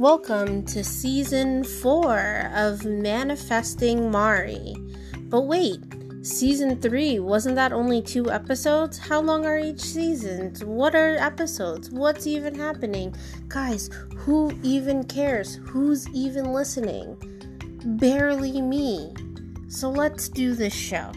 Welcome to season four of Manifesting Mari. But wait, season three, wasn't that only two episodes? How long are each season? What are episodes? What's even happening? Guys, who even cares? Who's even listening? Barely me. So let's do this show.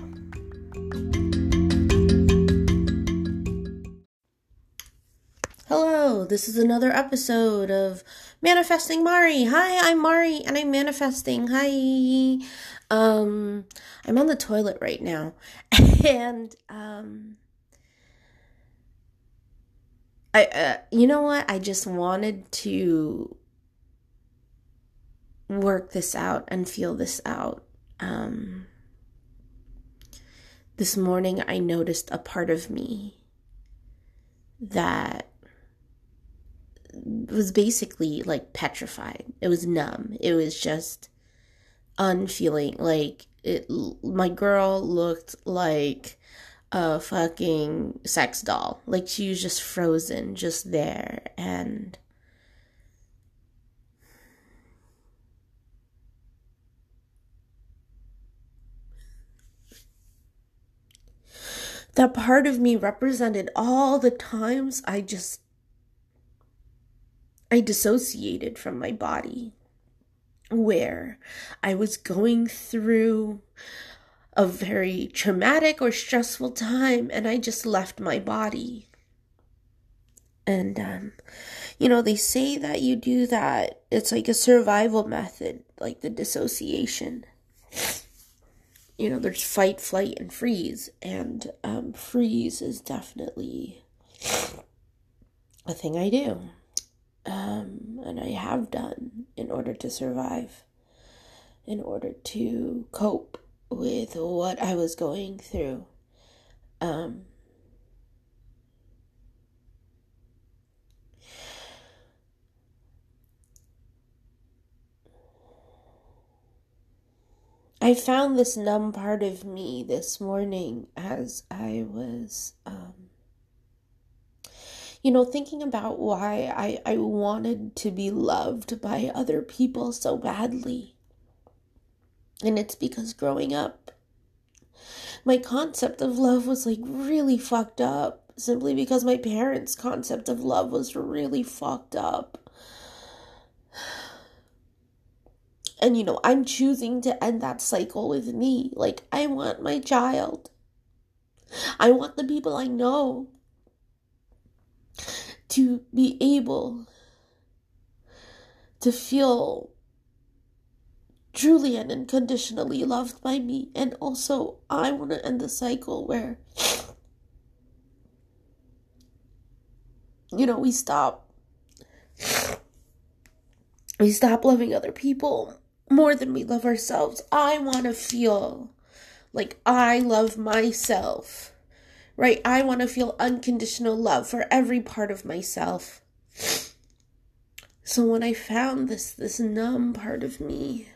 This is another episode of Manifesting Mari. Hi, I'm Mari and I'm manifesting. Hi. Um I'm on the toilet right now and um I uh, you know what? I just wanted to work this out and feel this out. Um this morning I noticed a part of me that was basically like petrified. It was numb. It was just unfeeling. Like it, my girl looked like a fucking sex doll. Like she was just frozen, just there, and. That part of me represented all the times I just I dissociated from my body, where I was going through a very traumatic or stressful time and I just left my body. And, um, you know, they say that you do that. It's like a survival method, like the dissociation. You know, there's fight, flight, and freeze. And um, freeze is definitely a thing I do um, and I have done in order to survive, in order to cope with what I was going through. Um, I found this numb part of me this morning as I was um, you know, thinking about why I, I wanted to be loved by other people so badly. And it's because growing up, my concept of love was like really fucked up simply because my parents' concept of love was really fucked up. And you know, I'm choosing to end that cycle with me. Like, I want my child. I want the people I know to be able to feel truly and unconditionally loved by me. And also, I want to end the cycle where, you know, we stop. We stop loving other people more than we love ourselves. I want to feel like I love myself right? I want to feel unconditional love for every part of myself. So when I found this this numb part of me,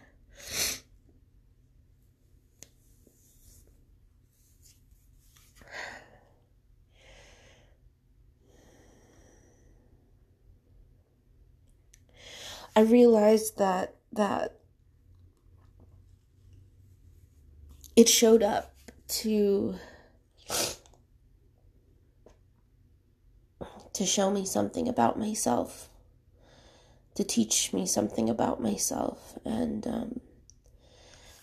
I realized that that it showed up to to show me something about myself, to teach me something about myself. And um,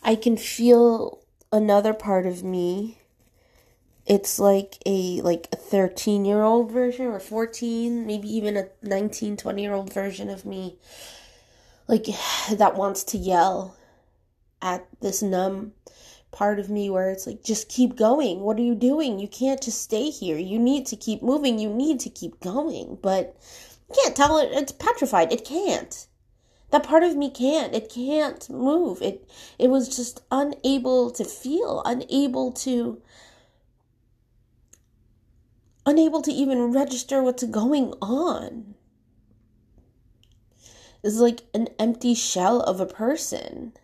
I can feel another part of me. It's like a like a 13 year old version or 14, maybe even a 19, 20 year old version of me. Like that wants to yell at this numb part of me where it's like, just keep going. What are you doing? You can't just stay here. You need to keep moving. You need to keep going. But you can't tell it, it's petrified. It can't. That part of me can't. It can't move. It it was just unable to feel, unable to unable to even register what's going on. It's like an empty shell of a person.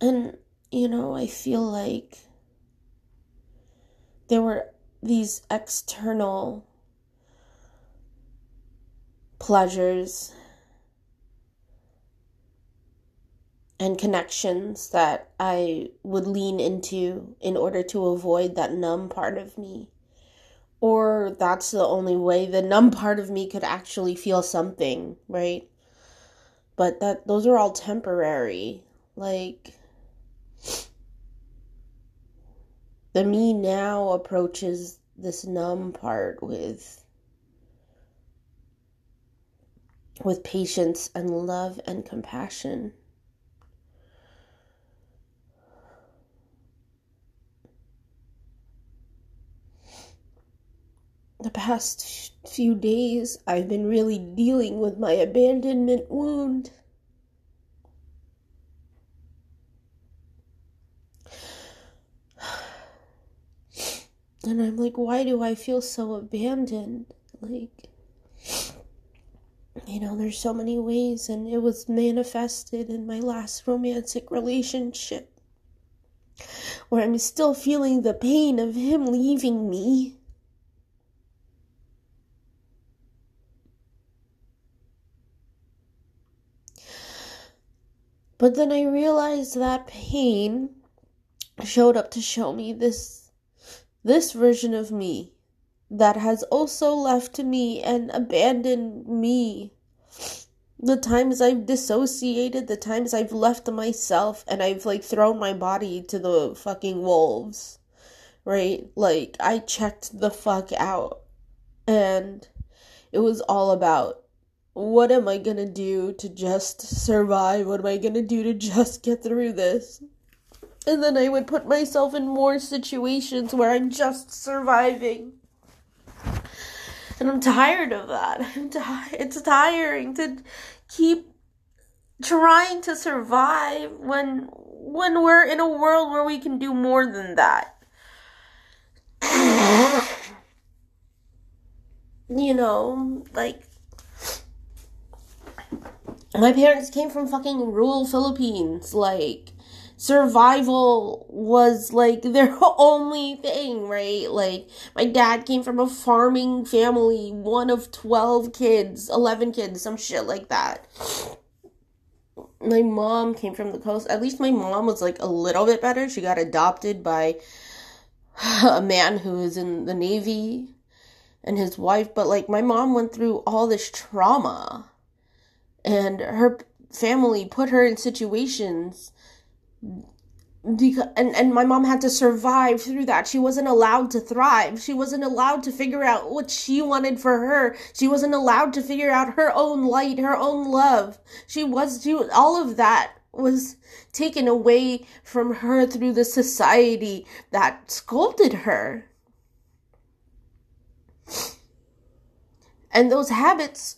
And, you know, I feel like there were these external pleasures and connections that I would lean into in order to avoid that numb part of me. Or that's the only way the numb part of me could actually feel something, right? But that those are all temporary. Like the me now approaches this numb part with with patience and love and compassion. the past few days, I've been really dealing with my abandonment wound. And I'm like, why do I feel so abandoned? Like, you know, there's so many ways, and it was manifested in my last romantic relationship where I'm still feeling the pain of him leaving me. But then I realized that pain showed up to show me this this version of me that has also left me and abandoned me. The times I've dissociated, the times I've left myself and I've like thrown my body to the fucking wolves. Right? Like I checked the fuck out. And it was all about what am I gonna do to just survive? What am I gonna do to just get through this? And then I would put myself in more situations where I'm just surviving. And I'm tired of that. I'm t- it's tiring to keep trying to survive when when we're in a world where we can do more than that. you know, like my parents came from fucking rural Philippines. Like, survival was like their only thing, right? Like, my dad came from a farming family, one of 12 kids, 11 kids, some shit like that. My mom came from the coast. At least my mom was like a little bit better. She got adopted by a man who was in the Navy and his wife, but like my mom went through all this trauma and her family put her in situations and, and my mom had to survive through that. She wasn't allowed to thrive. She wasn't allowed to figure out what she wanted for her. She wasn't allowed to figure out her own light, her own love. She was, she, all of that was taken away from her through the society that sculpted her. And those habits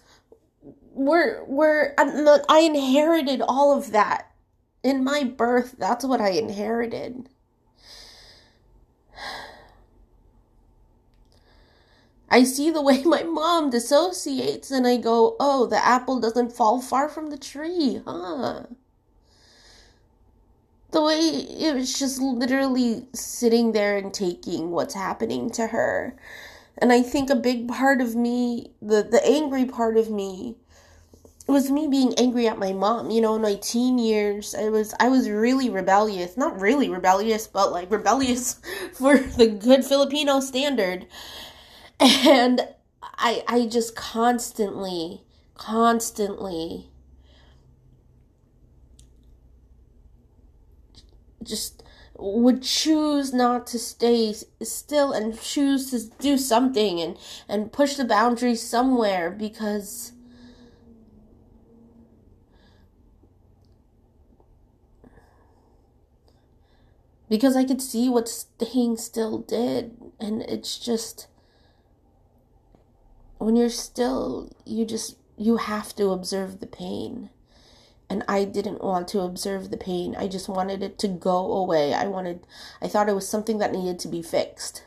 we're we're uh, I inherited all of that in my birth. That's what I inherited. I see the way my mom dissociates and I go, "Oh, the apple doesn't fall far from the tree, huh?" The way it was just literally sitting there and taking what's happening to her. And I think a big part of me, the the angry part of me, it was me being angry at my mom you know in my teen years. I was i was really rebellious. Not really rebellious but like rebellious for the good filipino standard. And i i just constantly constantly just would choose not to stay still and choose to do something and and push the boundaries somewhere because because I could see what staying still did. And it's just, when you're still, you just, you have to observe the pain. And I didn't want to observe the pain. I just wanted it to go away. I wanted, I thought it was something that needed to be fixed.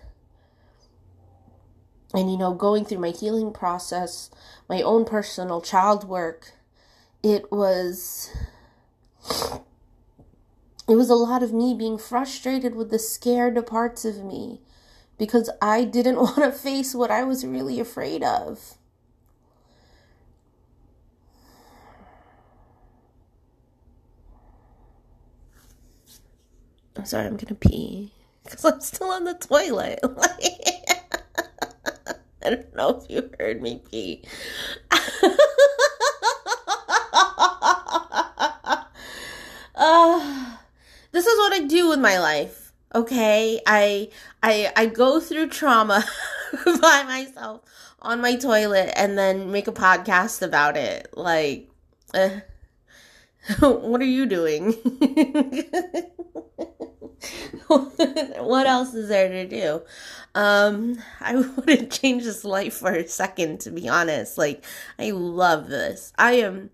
And, you know, going through my healing process, my own personal child work, it was it was a lot of me being frustrated with the scared parts of me because I didn't want to face what I was really afraid of. I'm sorry, I'm gonna pee because I'm still on the toilet. I don't know if you heard me pee. uh, this is what I do with my life. Okay, I I I go through trauma by myself on my toilet and then make a podcast about it. Like, uh, what are you doing? what else is there to do? Um, I wouldn't change this life for a second, to be honest. Like, I love this. I am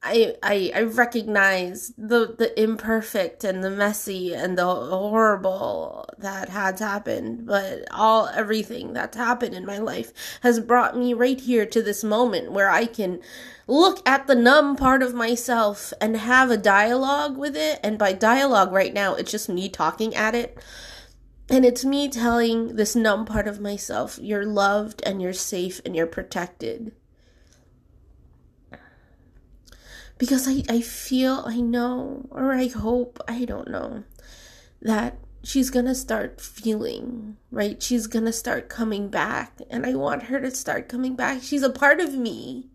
I, I I recognize the the imperfect and the messy and the horrible that has happened, but all everything that's happened in my life has brought me right here to this moment where I can look at the numb part of myself and have a dialogue with it. And by dialogue right now, it's just me talking at it. And it's me telling this numb part of myself, you're loved and you're safe and you're protected because I, I feel, I know, or I hope, I don't know, that she's gonna start feeling, right? She's gonna start coming back, and I want her to start coming back. She's a part of me.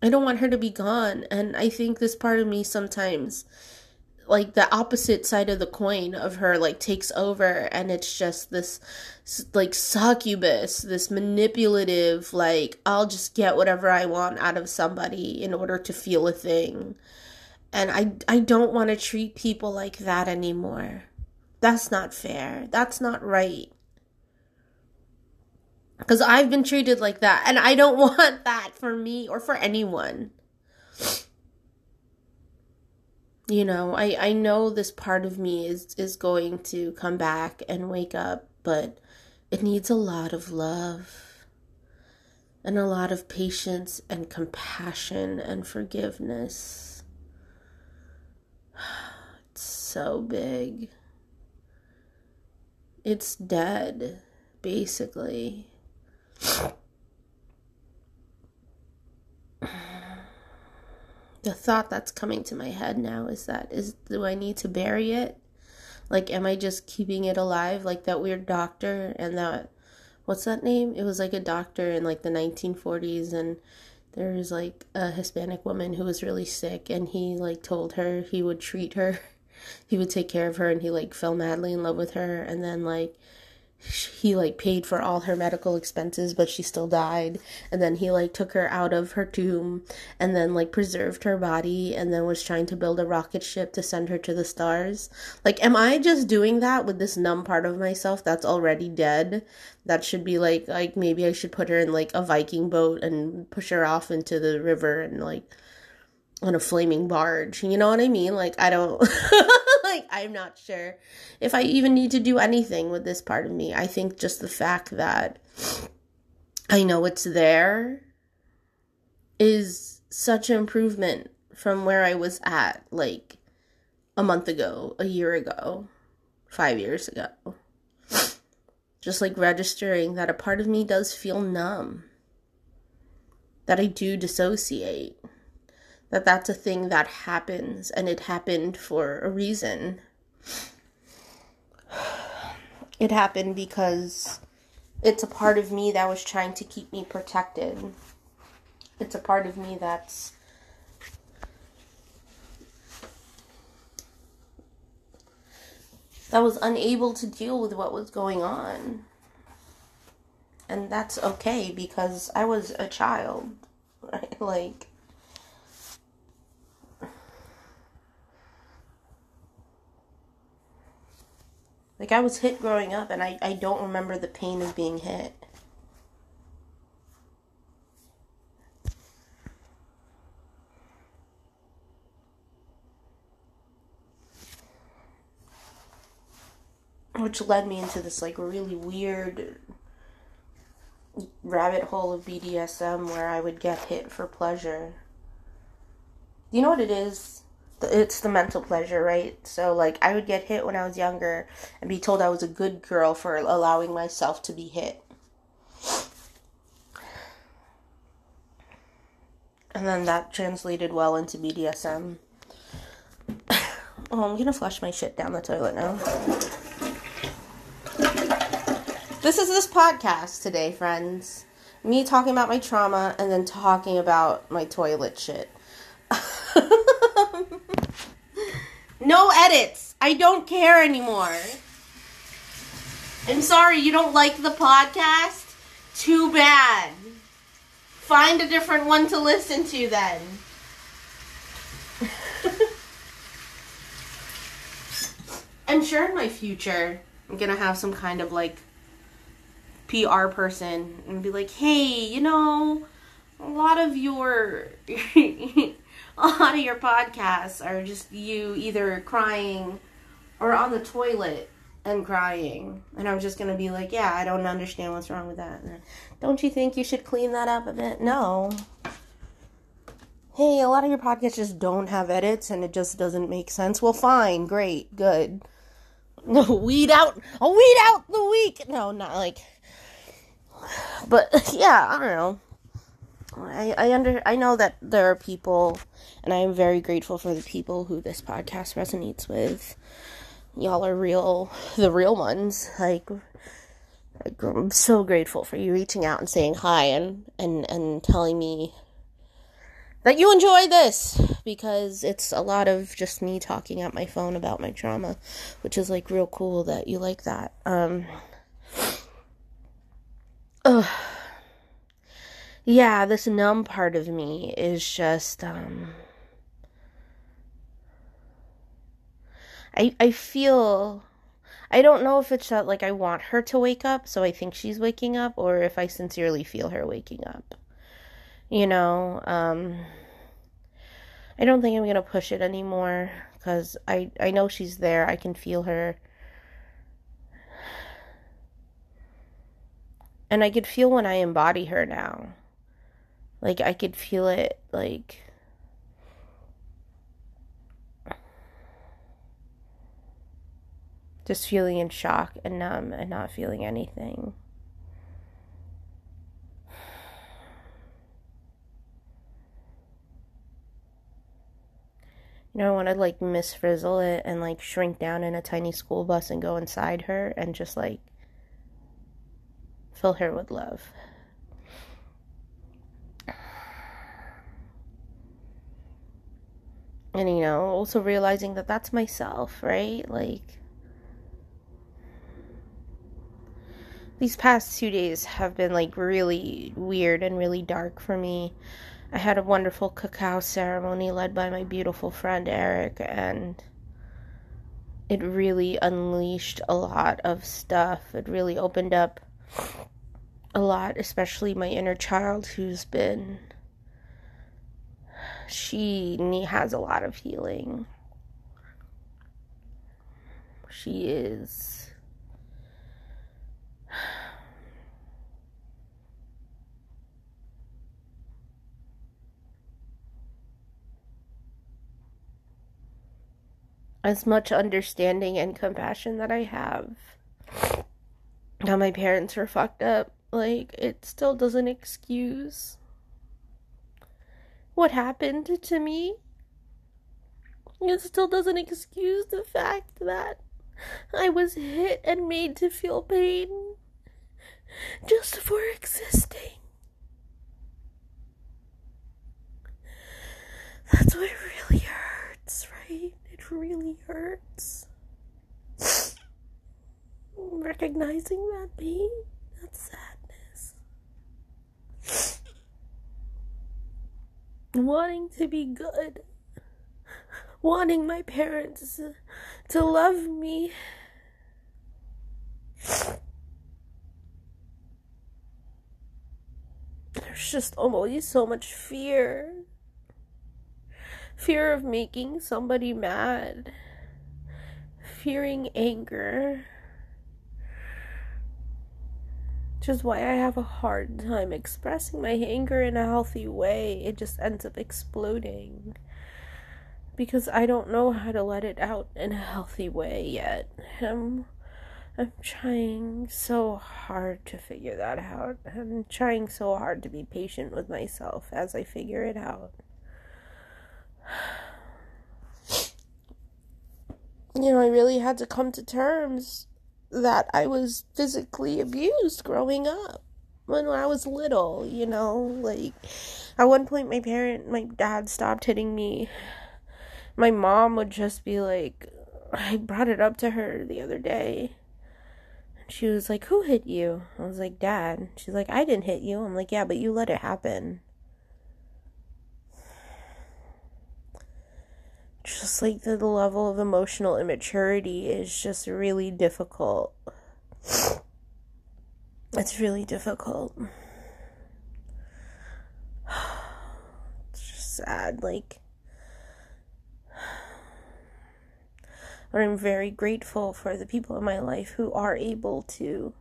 I don't want her to be gone, and I think this part of me sometimes like the opposite side of the coin of her like takes over and it's just this like succubus this manipulative like i'll just get whatever i want out of somebody in order to feel a thing. And i i don't want to treat people like that anymore. That's not fair. That's not right. Because i've been treated like that and i don't want that for me or for anyone you know i i know this part of me is is going to come back and wake up but it needs a lot of love and a lot of patience and compassion and forgiveness. It's so big. It's dead basically the thought that's coming to my head now is that is do I need to bury it? Like am I just keeping it alive like that weird doctor and that what's that name? It was like a doctor in like the 1940s and there was like a Hispanic woman who was really sick and he like told her he would treat her. He would take care of her and he like fell madly in love with her and then like he like paid for all her medical expenses but she still died. And then he like took her out of her tomb and then like preserved her body and then was trying to build a rocket ship to send her to the stars. Like am i just doing that with this numb part of myself that's already dead? That should be like like maybe i should put her in like a viking boat and push her off into the river and like on a flaming barge you know what i mean like i don't like I'm not sure if I even need to do anything with this part of me. I think just the fact that I know it's there is such an improvement from where I was at like a month ago, a year ago, 5 years ago. Just like registering that a part of me does feel numb. That I do dissociate that that's a thing that happens and it happened for a reason. It happened because it's a part of me that was trying to keep me protected. It's a part of me that's that was unable to deal with what was going on. And that's okay because I was a child. Right? Like Like I was hit growing up and I, I don't remember the pain of being hit. Which led me into this like really weird rabbit hole of BDSM where I would get hit for pleasure. You know what it is? It's the mental pleasure, right? So like I would get hit when I was younger and be told I was a good girl for allowing myself to be hit. And then that translated well into BDSM. Oh, I'm gonna flush my shit down the toilet now. This is this podcast today, friends. Me talking about my trauma and then talking about my toilet shit. no edits. I don't care anymore. I'm sorry you don't like the podcast. Too bad. Find a different one to listen to then. I'm sure in my future I'm gonna have some kind of like PR person and be like, hey, you know, a lot of your a lot of your podcasts are just you either crying or on the toilet and crying. And I'm just gonna be like, yeah, I don't understand what's wrong with that. Don't you think you should clean that up a bit? No. Hey, a lot of your podcasts just don't have edits and it just doesn't make sense. Well, fine, great, good. No, weed out, a weed out the week. No, not like. But yeah, I don't know. I I under I know that there are people, and I am very grateful for the people who this podcast resonates with. Y'all are real, the real ones. Like, I'm so grateful for you reaching out and saying hi and and and telling me that you enjoy this because it's a lot of just me talking at my phone about my trauma, which is like real cool that you like that. Um ugh. Yeah, this numb part of me is just um I I feel I don't know if it's that like I want her to wake up, so I think she's waking up, or if I sincerely feel her waking up. You know um i don't think i'm gonna push it anymore because i i know she's there i can feel her. And i could feel when i embody her now like i could feel it like just feeling in shock and numb and not feeling anything You know, I want to like Miss Frizzle it and like shrink down in a tiny school bus and go inside her and just like fill her with love. And you know, also realizing that that's myself, right? Like, these past two days have been like really weird and really dark for me. I had a wonderful cacao ceremony led by my beautiful friend Eric, and it really unleashed a lot of stuff. It really opened up a lot, especially my inner child who's been. She has a lot of healing. She is as much understanding and compassion that I have. Now my parents are fucked up. Like, it still doesn't excuse what happened to me. It still doesn't excuse the fact that I was hit and made to feel pain just for existing. That's what really hurts, right? It really hurts. Recognizing that pain, that sadness. Wanting to be good. Wanting my parents to love me. There's just always so much fear fear of making somebody mad, fearing anger. Which is why I have a hard time expressing my anger in a healthy way. It just ends up exploding. Because I don't know how to let it out in a healthy way yet. I'm, I'm trying so hard to figure that out. I'm trying so hard to be patient with myself as I figure it out. you know, I really had to come to terms that I was physically abused growing up when I was little, you know, like at one point my parent my dad stopped hitting me. My mom would just be like I brought it up to her the other day. And she was like, "Who hit you?" I was like, "Dad." She's like, "I didn't hit you." I'm like, "Yeah, but you let it happen." Just like the level of emotional immaturity is just really difficult. It's really difficult. It's just sad. Like, but I'm very grateful for the people in my life who are able to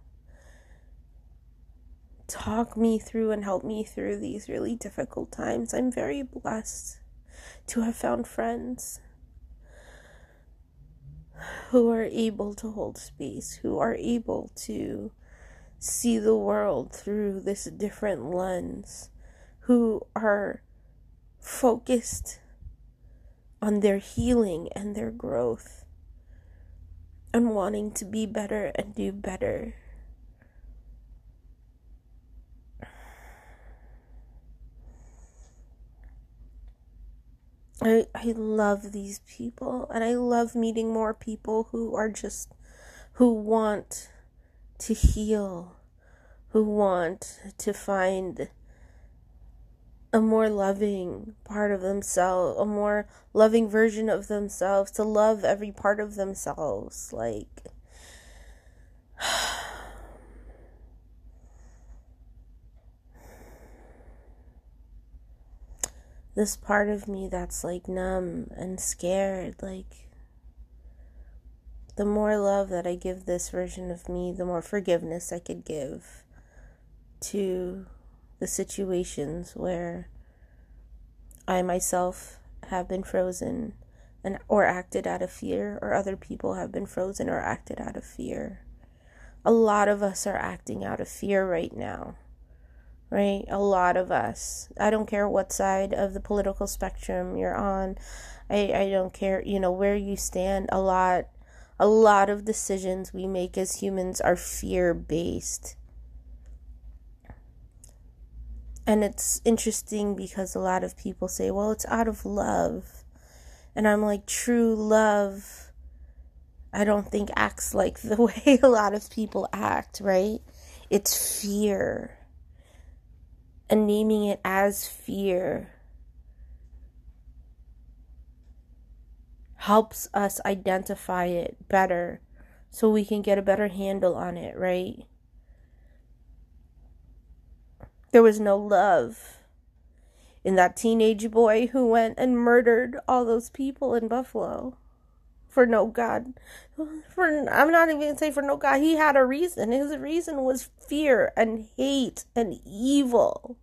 talk me through and help me through these really difficult times. I'm very blessed to have found friends who are able to hold space, who are able to see the world through this different lens, who are focused on their healing and their growth and wanting to be better and do better. I, I love these people and I love meeting more people who are just who want to heal, who want to find a more loving part of themselves, a more loving version of themselves, to love every part of themselves. Like, this part of me that's like numb and scared, like, the more love that I give this version of me, the more forgiveness I could give to the situations where I myself have been frozen and or acted out of fear or other people have been frozen or acted out of fear. A lot of us are acting out of fear right now. Right? A lot of us. I don't care what side of the political spectrum you're on. I, I don't care, you know, where you stand. A lot a lot of decisions we make as humans are fear based. And it's interesting because a lot of people say, well, it's out of love. And I'm like, true love, I don't think acts like the way a lot of people act, right? It's fear. And naming it as fear helps us identify it better so we can get a better handle on it, right? There was no love in that teenage boy who went and murdered all those people in Buffalo for no God. For I'm not even gonna say for no God. He had a reason. His reason was fear and hate and evil.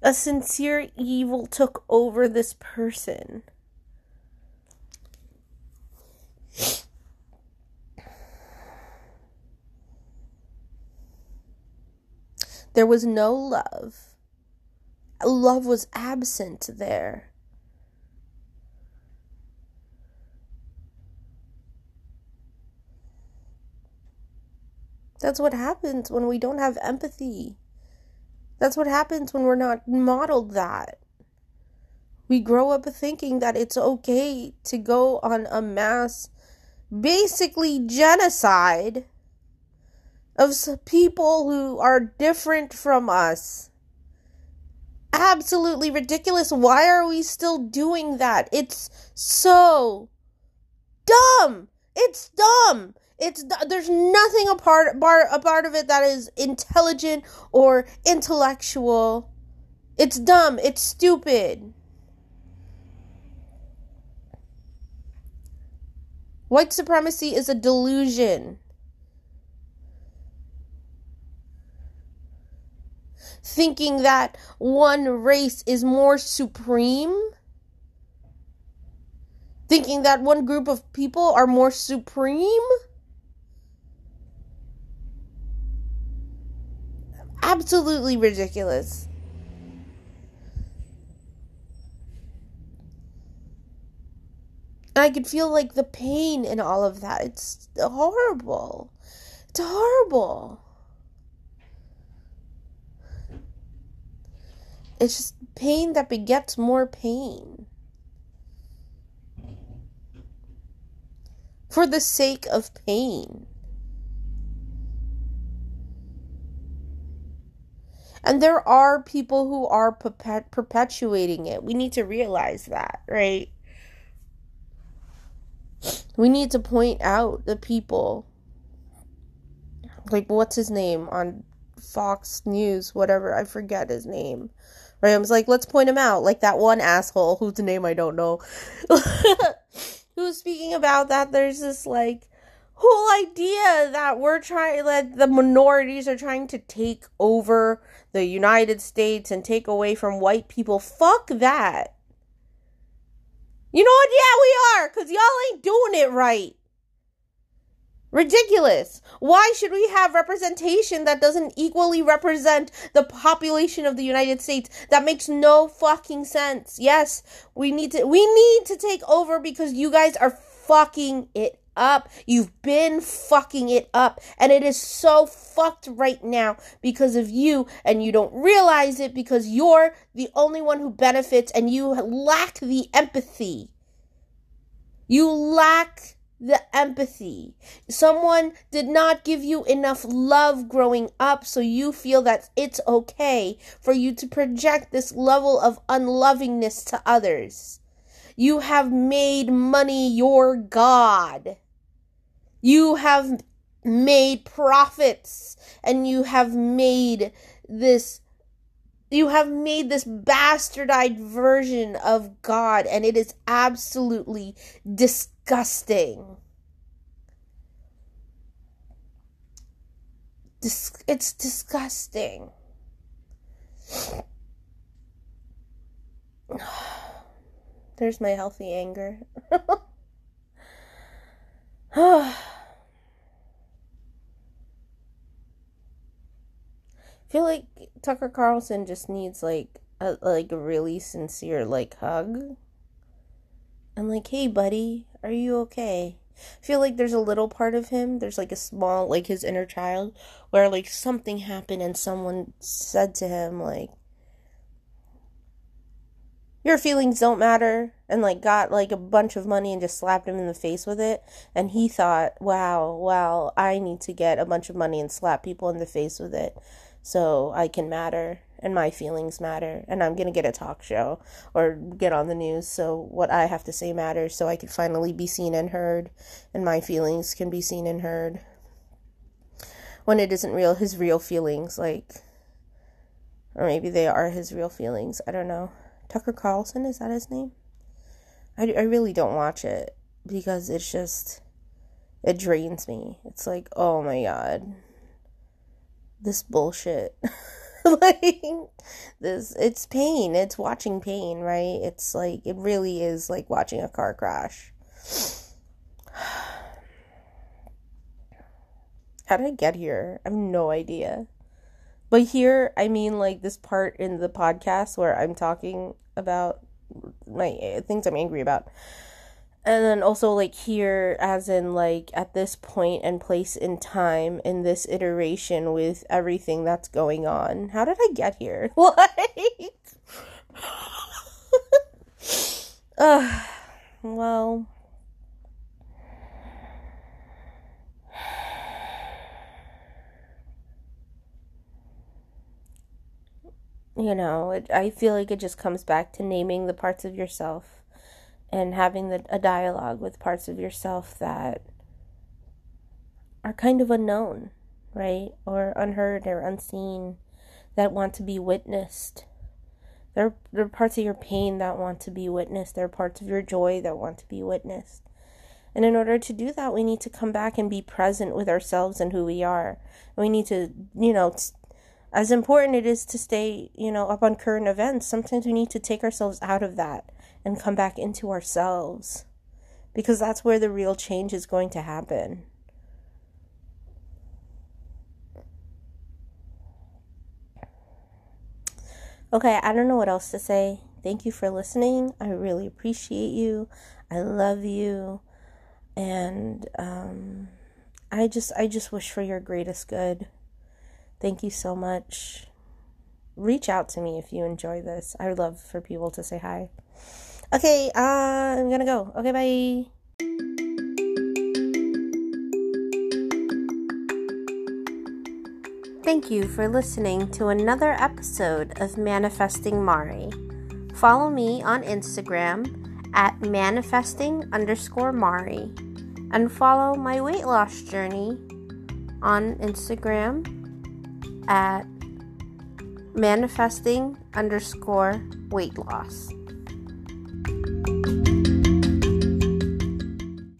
A sincere evil took over this person. There was no love. Love was absent there. That's what happens when we don't have empathy. That's what happens when we're not modeled that. We grow up thinking that it's okay to go on a mass, basically genocide of people who are different from us. Absolutely ridiculous. Why are we still doing that? It's so dumb. It's dumb. It's there's nothing a part, a part of it that is intelligent or intellectual. It's dumb. It's stupid. White supremacy is a delusion. Thinking that one race is more supreme. Thinking that one group of people are more supreme. Absolutely ridiculous. I could feel like the pain in all of that. It's horrible. It's horrible. It's just pain that begets more pain. For the sake of pain. And there are people who are perpet- perpetuating it. We need to realize that, right? We need to point out the people. Like, what's his name on Fox News, whatever. I forget his name. Right? I was like, let's point him out. Like that one asshole whose name I don't know. Who's speaking about that there's this like whole idea that we're trying that the minorities are trying to take over the United States and take away from white people. Fuck that. You know what? Yeah, we are, because y'all ain't doing it right. Ridiculous. Why should we have representation that doesn't equally represent the population of the United States? That makes no fucking sense. Yes, we need to we need to take over because you guys are fucking it up. You've been fucking it up and it is so fucked right now because of you and you don't realize it because you're the only one who benefits and you lack the empathy. You lack the empathy. Someone did not give you enough love growing up, so you feel that it's okay for you to project this level of unlovingness to others. You have made money your God. You have made profits and you have made this you have made this bastardized version of God, and it is absolutely disgusting. Dis- it's disgusting. There's my healthy anger. feel like Tucker Carlson just needs like a like a really sincere like hug. I'm like, hey buddy, are you okay? I feel like there's a little part of him, there's like a small like his inner child where like something happened and someone said to him like your feelings don't matter and like got like a bunch of money and just slapped him in the face with it. And he thought wow well i need to get a bunch of money and slap people in the face with it so I can matter and my feelings matter and I'm going to get a talk show or get on the news so what I have to say matters so I can finally be seen and heard and my feelings can be seen and heard. When it isn't real his real feelings like or maybe they are his real feelings I don't know Tucker Carlson is that his name I, I really don't watch it because it's just it drains me it's like oh my god this bullshit. like this it's pain. It's watching pain, right? It's like it really is like watching a car crash. How did I get here? I have no idea. But here, I mean like this part in the podcast where I'm talking about my things I'm angry about. And then also like here as in like at this point and place in time in this iteration with everything that's going on. How did i get here? Like well you know it, i feel like it just comes back to naming the parts of yourself and having the, a dialogue with parts of yourself that are kind of unknown, right? Or unheard or unseen that want to be witnessed. There, there are parts of your pain that want to be witnessed. There are parts of your joy that want to be witnessed. And in order to do that, we need to come back and be present with ourselves and who we are. We need to, you know, as important it is to stay, you know, up on current events, sometimes we need to take ourselves out of that and come back into ourselves because that's where the real change is going to happen. Okay, I don't know what else to say. Thank you for listening. I really appreciate you. I love you. And um, I just I just wish for your greatest good. Thank you so much. Reach out to me if you enjoy this. I would love for people to say hi. Okay, uh, I'm gonna go. Okay, bye. Thank you for listening to another episode of Manifesting Mari. Follow me on Instagram at manifesting underscore Mari and follow my weight loss journey on Instagram at manifesting underscore weight loss.